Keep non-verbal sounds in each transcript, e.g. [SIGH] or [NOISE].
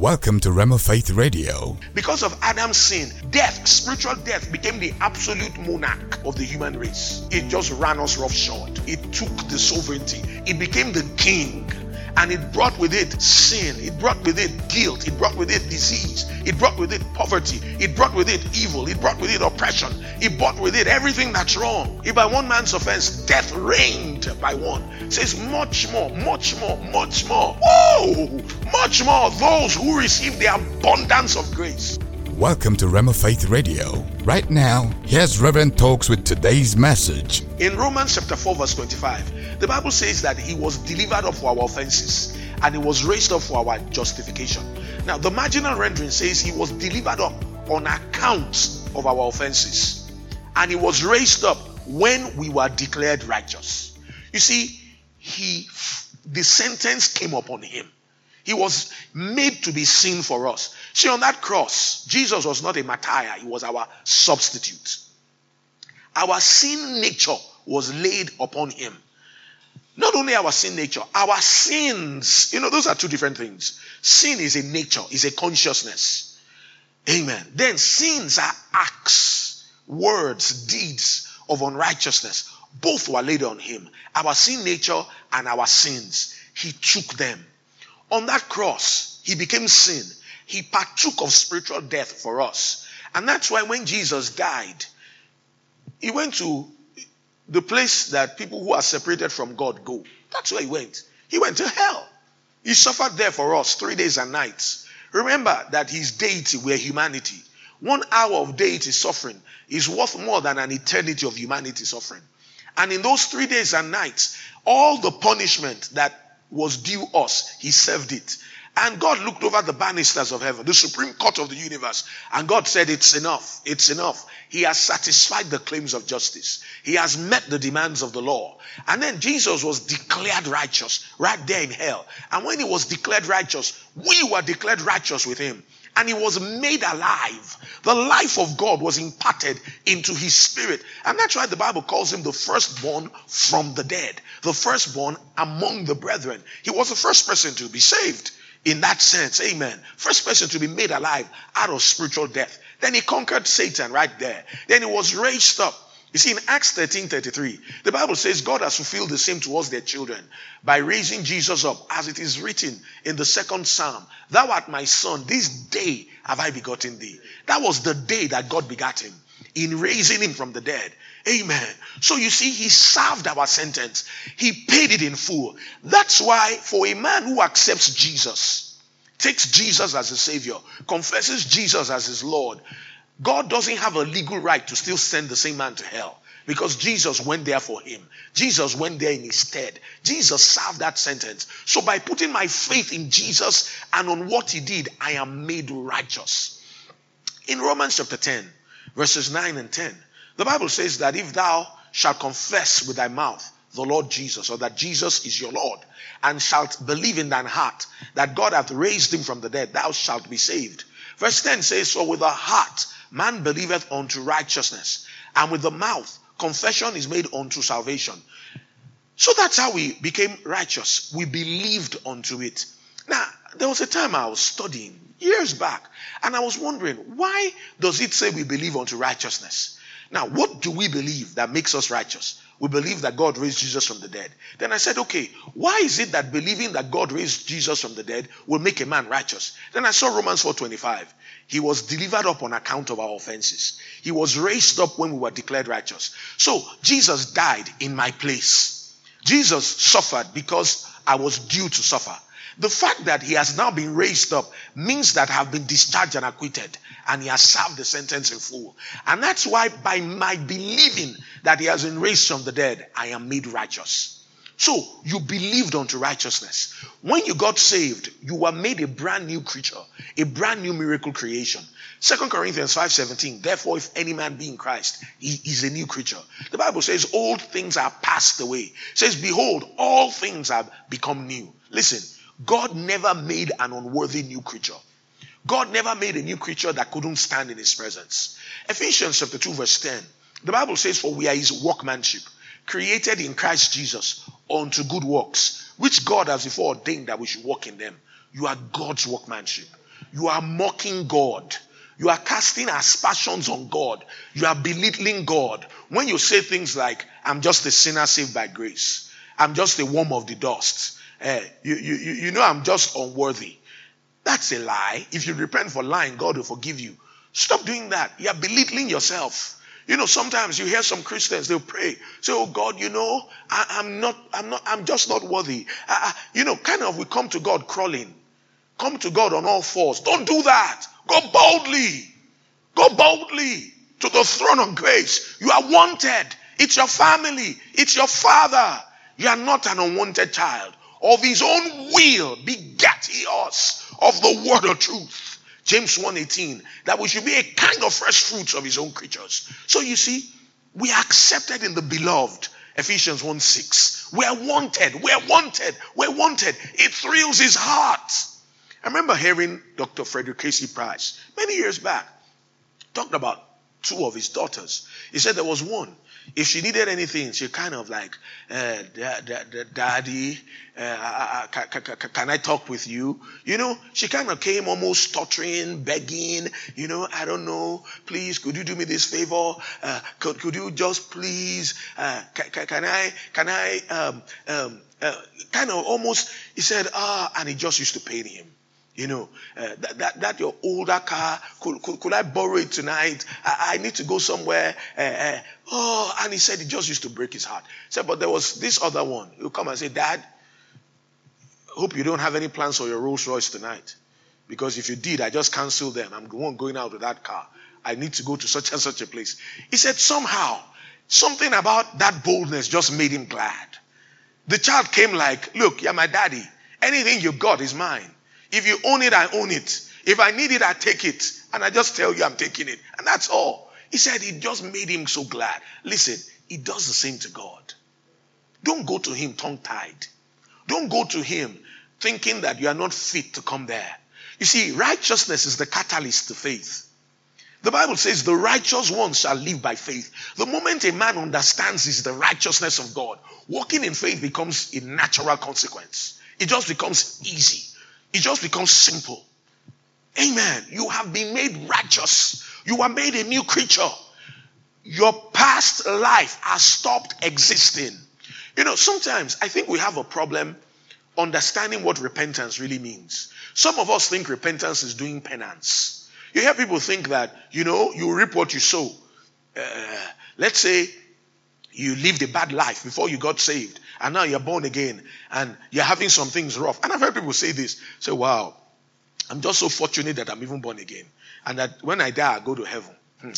Welcome to Rhema Faith Radio. Because of Adam's sin, death, spiritual death, became the absolute monarch of the human race. It just ran us roughshod. It took the sovereignty. It became the king. And it brought with it sin. It brought with it guilt. It brought with it disease. It brought with it poverty. It brought with it evil. It brought with it oppression. It brought with it everything that's wrong. If by one man's offense death reigned by one, says much more, much more, much more. Much more those who receive the abundance of grace. Welcome to Rhema Faith Radio. Right now, here's Reverend Talks with today's message. In Romans chapter 4, verse 25, the Bible says that he was delivered up for our offenses and he was raised up for our justification. Now, the marginal rendering says he was delivered up on account of our offenses and he was raised up when we were declared righteous. You see, he the sentence came upon him. He was made to be sin for us. See, on that cross, Jesus was not a martyr, he was our substitute. Our sin nature was laid upon him. Not only our sin nature, our sins. You know, those are two different things. Sin is a nature, is a consciousness. Amen. Then sins are acts, words, deeds of unrighteousness. Both were laid on him. Our sin nature and our sins. He took them. On that cross, he became sin. He partook of spiritual death for us. And that's why when Jesus died, he went to the place that people who are separated from God go. That's where he went. He went to hell. He suffered there for us three days and nights. Remember that his deity were humanity. One hour of deity suffering is worth more than an eternity of humanity suffering. And in those three days and nights, all the punishment that was due us, he served it. And God looked over the banisters of heaven, the supreme court of the universe, and God said, It's enough. It's enough. He has satisfied the claims of justice. He has met the demands of the law. And then Jesus was declared righteous right there in hell. And when he was declared righteous, we were declared righteous with him. And he was made alive. The life of God was imparted into his spirit. And that's why the Bible calls him the firstborn from the dead, the firstborn among the brethren. He was the first person to be saved in that sense. Amen. First person to be made alive out of spiritual death. Then he conquered Satan right there. Then he was raised up. You see, in Acts 13 33, the Bible says God has fulfilled the same towards their children by raising Jesus up, as it is written in the second psalm Thou art my son, this day have I begotten thee. That was the day that God begat him, in raising him from the dead. Amen. So you see, he served our sentence, he paid it in full. That's why, for a man who accepts Jesus, takes Jesus as a savior, confesses Jesus as his Lord, God doesn't have a legal right to still send the same man to hell because Jesus went there for him. Jesus went there in his stead. Jesus served that sentence. So by putting my faith in Jesus and on what he did, I am made righteous. In Romans chapter 10, verses 9 and 10, the Bible says that if thou shalt confess with thy mouth the Lord Jesus, or that Jesus is your Lord, and shalt believe in thine heart that God hath raised him from the dead, thou shalt be saved. Verse 10 says, So with the heart man believeth unto righteousness, and with the mouth confession is made unto salvation. So that's how we became righteous. We believed unto it. Now, there was a time I was studying years back, and I was wondering, why does it say we believe unto righteousness? Now, what do we believe that makes us righteous? We believe that God raised Jesus from the dead. Then I said, okay, why is it that believing that God raised Jesus from the dead will make a man righteous? Then I saw Romans 4:25. He was delivered up on account of our offenses. He was raised up when we were declared righteous. So Jesus died in my place. Jesus suffered because I was due to suffer. The fact that he has now been raised up means that have been discharged and acquitted, and he has served the sentence in full. And that's why, by my believing that he has been raised from the dead, I am made righteous. So you believed unto righteousness. When you got saved, you were made a brand new creature, a brand new miracle creation. Second Corinthians 5:17. Therefore, if any man be in Christ, he is a new creature. The Bible says, old things are passed away. It says, Behold, all things have become new. Listen, God never made an unworthy new creature. God never made a new creature that couldn't stand in his presence. Ephesians chapter 2, verse 10. The Bible says, For we are his workmanship, created in Christ Jesus unto good works, which God has before ordained that we should walk in them. You are God's workmanship. you are mocking God. You are casting aspersions on God. You are belittling God. When you say things like, I'm just a sinner saved by grace, I'm just a worm of the dust, eh, you, you, you know I'm just unworthy. That's a lie. If you repent for lying, God will forgive you. Stop doing that. You are belittling yourself. You know, sometimes you hear some Christians, they'll pray, say, Oh God, you know, I, am not, I'm not, I'm just not worthy. I, I, you know, kind of we come to God crawling. Come to God on all fours. Don't do that. Go boldly. Go boldly to the throne of grace. You are wanted. It's your family. It's your father. You are not an unwanted child. Of his own will begat he us of the word of truth. James 1:18 that we should be a kind of fresh fruits of his own creatures. So you see, we are accepted in the beloved. Ephesians 1:6. We're wanted. We're wanted. We're wanted. It thrills his heart. I remember hearing Dr. Frederick K.C. Price many years back talked about two of his daughters. He said there was one if she needed anything, she kind of like, uh, Daddy, uh, can I talk with you? You know, she kind of came almost stuttering, begging, you know, I don't know, please, could you do me this favor? Uh, could, could you just please, uh, can, I, can I, um, um, uh, kind of almost, he said, ah, and it just used to pain him. You know, uh, that, that, that, your older car, could, could, could I borrow it tonight? I, I need to go somewhere. Uh, uh, oh, and he said he just used to break his heart. He said, but there was this other one. He'll come and say, Dad, hope you don't have any plans for your Rolls Royce tonight. Because if you did, I just canceled them. I'm going out with that car. I need to go to such and such a place. He said, somehow, something about that boldness just made him glad. The child came like, look, you're my daddy. Anything you got is mine. If you own it, I own it. If I need it, I take it. And I just tell you I'm taking it. And that's all. He said it just made him so glad. Listen, he does the same to God. Don't go to him tongue tied. Don't go to him thinking that you are not fit to come there. You see, righteousness is the catalyst to faith. The Bible says the righteous ones shall live by faith. The moment a man understands is the righteousness of God, walking in faith becomes a natural consequence. It just becomes easy. It just becomes simple. Amen. You have been made righteous. You are made a new creature. Your past life has stopped existing. You know, sometimes I think we have a problem understanding what repentance really means. Some of us think repentance is doing penance. You hear people think that, you know, you reap what you sow. Uh, let's say you lived a bad life before you got saved and now you're born again and you're having some things rough. And I've heard people say this say, wow, I'm just so fortunate that I'm even born again. And that when I die, I go to heaven. Hmm.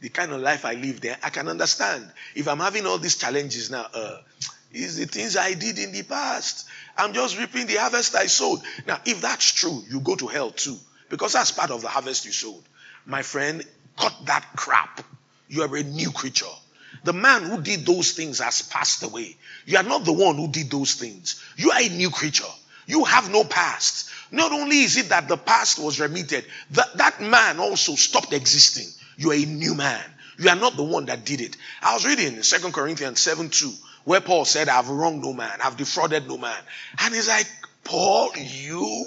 The kind of life I live there, I can understand. If I'm having all these challenges now, uh, is the things I did in the past. I'm just reaping the harvest I sowed. Now, if that's true, you go to hell too, because that's part of the harvest you sowed. My friend, cut that crap. You are a new creature. The man who did those things has passed away. You are not the one who did those things. You are a new creature. You have no past. Not only is it that the past was remitted, that, that man also stopped existing. You are a new man. You are not the one that did it. I was reading in 2 Corinthians 7 2, where Paul said, I've wronged no man, I've defrauded no man. And he's like, Paul, you?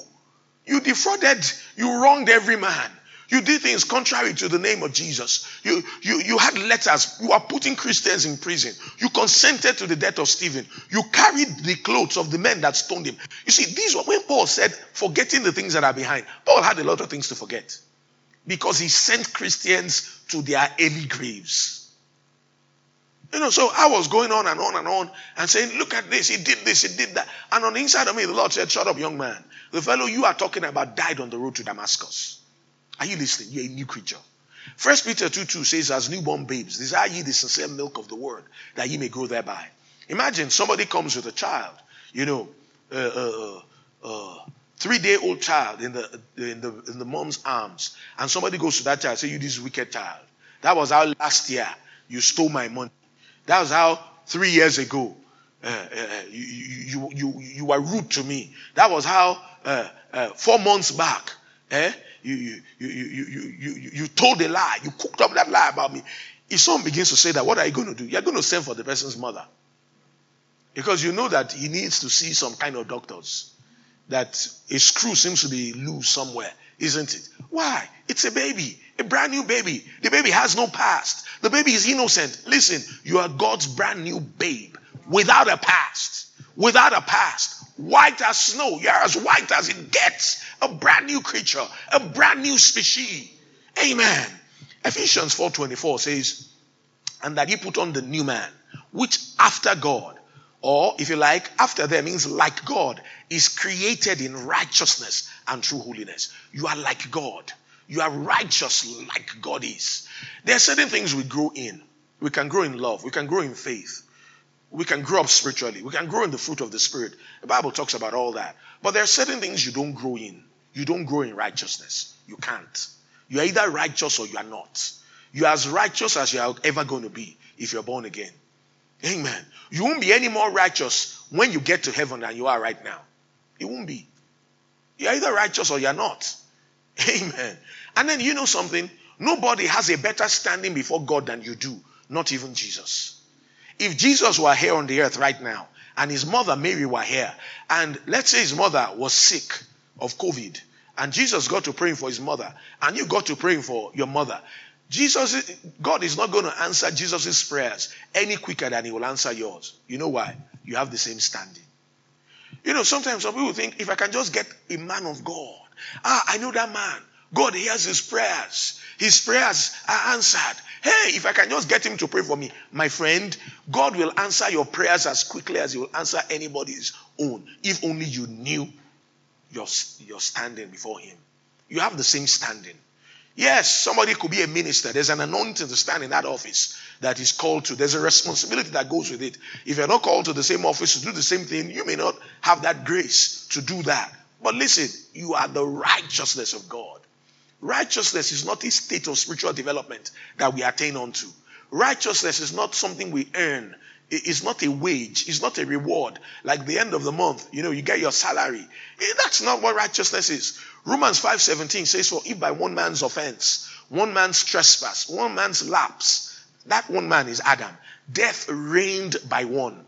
You defrauded, you wronged every man. You did things contrary to the name of Jesus. You, you, you had letters. You are putting Christians in prison. You consented to the death of Stephen. You carried the clothes of the men that stoned him. You see, these were when Paul said, forgetting the things that are behind. Paul had a lot of things to forget because he sent Christians to their early graves. You know, so I was going on and on and on and saying, look at this, he did this, he did that. And on the inside of me, the Lord said, shut up, young man. The fellow you are talking about died on the road to Damascus. Are you listening? You're a new creature. First Peter 2 2 says, As newborn babes, desire ye the sincere milk of the word, that ye may grow thereby. Imagine somebody comes with a child, you know, uh, uh, uh, three day old child in the, in, the, in the mom's arms, and somebody goes to that child say, You this wicked child. That was how last year you stole my money. That was how three years ago uh, uh, you, you, you, you were rude to me. That was how uh, four months back eh, you, you, you, you, you, you, you told a lie. You cooked up that lie about me. If someone begins to say that, what are you going to do? You're going to send for the person's mother. Because you know that he needs to see some kind of doctors. That a screw seems to be loose somewhere. isn't it? Why? It's a baby, a brand new baby. The baby has no past. The baby is innocent. Listen, you are God's brand new babe without a past. Without a past. White as snow. You're as white as it gets. A brand new creature, a brand new species. Amen. Ephesians 4:24 says, and that he put on the new man, which after God, or if you like, after them means like God, is created in righteousness and true holiness. You are like God. You are righteous like God is. There are certain things we grow in. We can grow in love. We can grow in faith. We can grow up spiritually. We can grow in the fruit of the Spirit. The Bible talks about all that. But there are certain things you don't grow in. You don't grow in righteousness. You can't. You are either righteous or you are not. You are as righteous as you are ever going to be if you're born again. Amen. You won't be any more righteous when you get to heaven than you are right now. You won't be. You're either righteous or you're not. Amen. And then you know something? Nobody has a better standing before God than you do, not even Jesus. If Jesus were here on the earth right now, and his mother Mary were here, and let's say his mother was sick of COVID, and Jesus got to praying for his mother, and you got to praying for your mother, Jesus, God is not going to answer Jesus' prayers any quicker than he will answer yours. You know why? You have the same standing. You know, sometimes some people think if I can just get a man of God, ah, I know that man. God hears his prayers. His prayers are answered. Hey, if I can just get him to pray for me, my friend, God will answer your prayers as quickly as he will answer anybody's own. If only you knew your, your standing before him. You have the same standing. Yes, somebody could be a minister. There's an anointing to stand in that office that is called to. There's a responsibility that goes with it. If you're not called to the same office to do the same thing, you may not have that grace to do that. But listen, you are the righteousness of God. Righteousness is not a state of spiritual development that we attain unto. Righteousness is not something we earn. It's not a wage. It's not a reward. Like the end of the month, you know, you get your salary. Eh, that's not what righteousness is. Romans 5:17 says, For if by one man's offense, one man's trespass, one man's lapse, that one man is Adam, death reigned by one.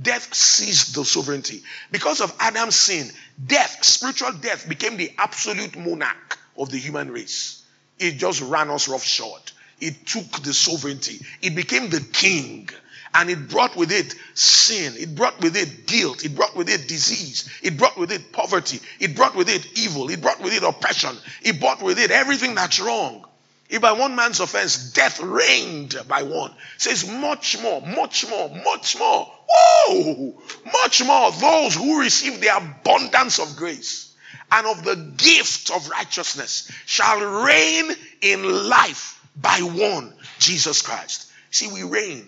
Death seized the sovereignty. Because of Adam's sin, death, spiritual death, became the absolute monarch of the human race. It just ran us roughshod. It took the sovereignty. It became the king. And it brought with it sin. It brought with it guilt. It brought with it disease. It brought with it poverty. It brought with it evil. It brought with it oppression. It brought with it everything that's wrong. If by one man's offense death reigned by one, says much more, much more, much more. Whoa! Much more those who receive the abundance of grace and of the gift of righteousness shall reign in life by one, Jesus Christ. See, we reign.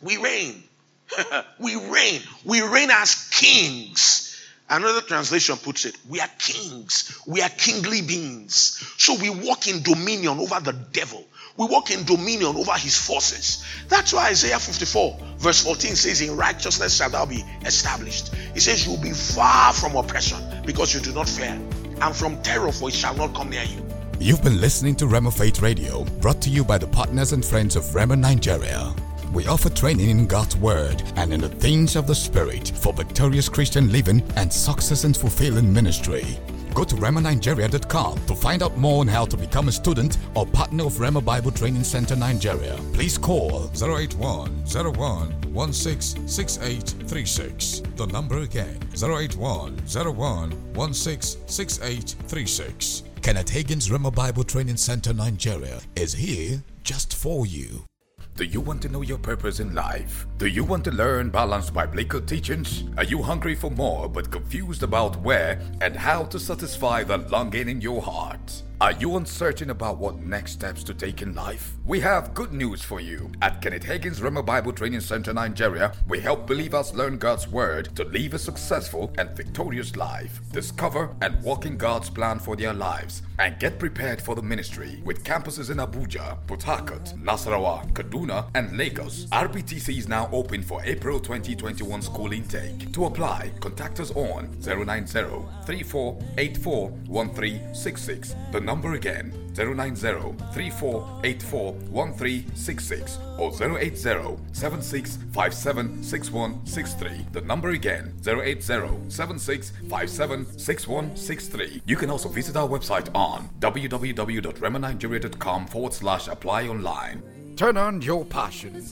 We reign. [LAUGHS] we reign. We reign as kings. Another translation puts it, we are kings. We are kingly beings. So we walk in dominion over the devil. We walk in dominion over his forces. That's why Isaiah 54, verse 14 says, In righteousness shall thou be established. He says, You will be far from oppression because you do not fear, and from terror, for it shall not come near you. You've been listening to Rhema Faith Radio, brought to you by the partners and friends of Rhema Nigeria. We offer training in God's Word and in the things of the Spirit for victorious Christian living and success and fulfilling ministry. Go to RhemaNigeria.com to find out more on how to become a student or partner of Rhema Bible Training Center Nigeria. Please call 081 01 166836. The number again 081 01 166836. Kenneth Hagin's Rhema Bible Training Center Nigeria is here just for you. Do you want to know your purpose in life? Do you want to learn balanced biblical teachings? Are you hungry for more but confused about where and how to satisfy the longing in your heart? Are you uncertain about what next steps to take in life? We have good news for you. At Kenneth Hagin's Rhema Bible Training Center Nigeria, we help believers learn God's Word to live a successful and victorious life, discover and walk in God's plan for their lives, and get prepared for the ministry. With campuses in Abuja, Port Nasarawa, Kaduna, and Lagos, RBTC is now open for April 2021 school intake. To apply, contact us on 090 3484 1366. Number again 090-3484-1366 or 080-7657-6163. The number again 080-7657-6163. You can also visit our website on www.rhemanigeria.com forward slash apply online. Turn on your passion.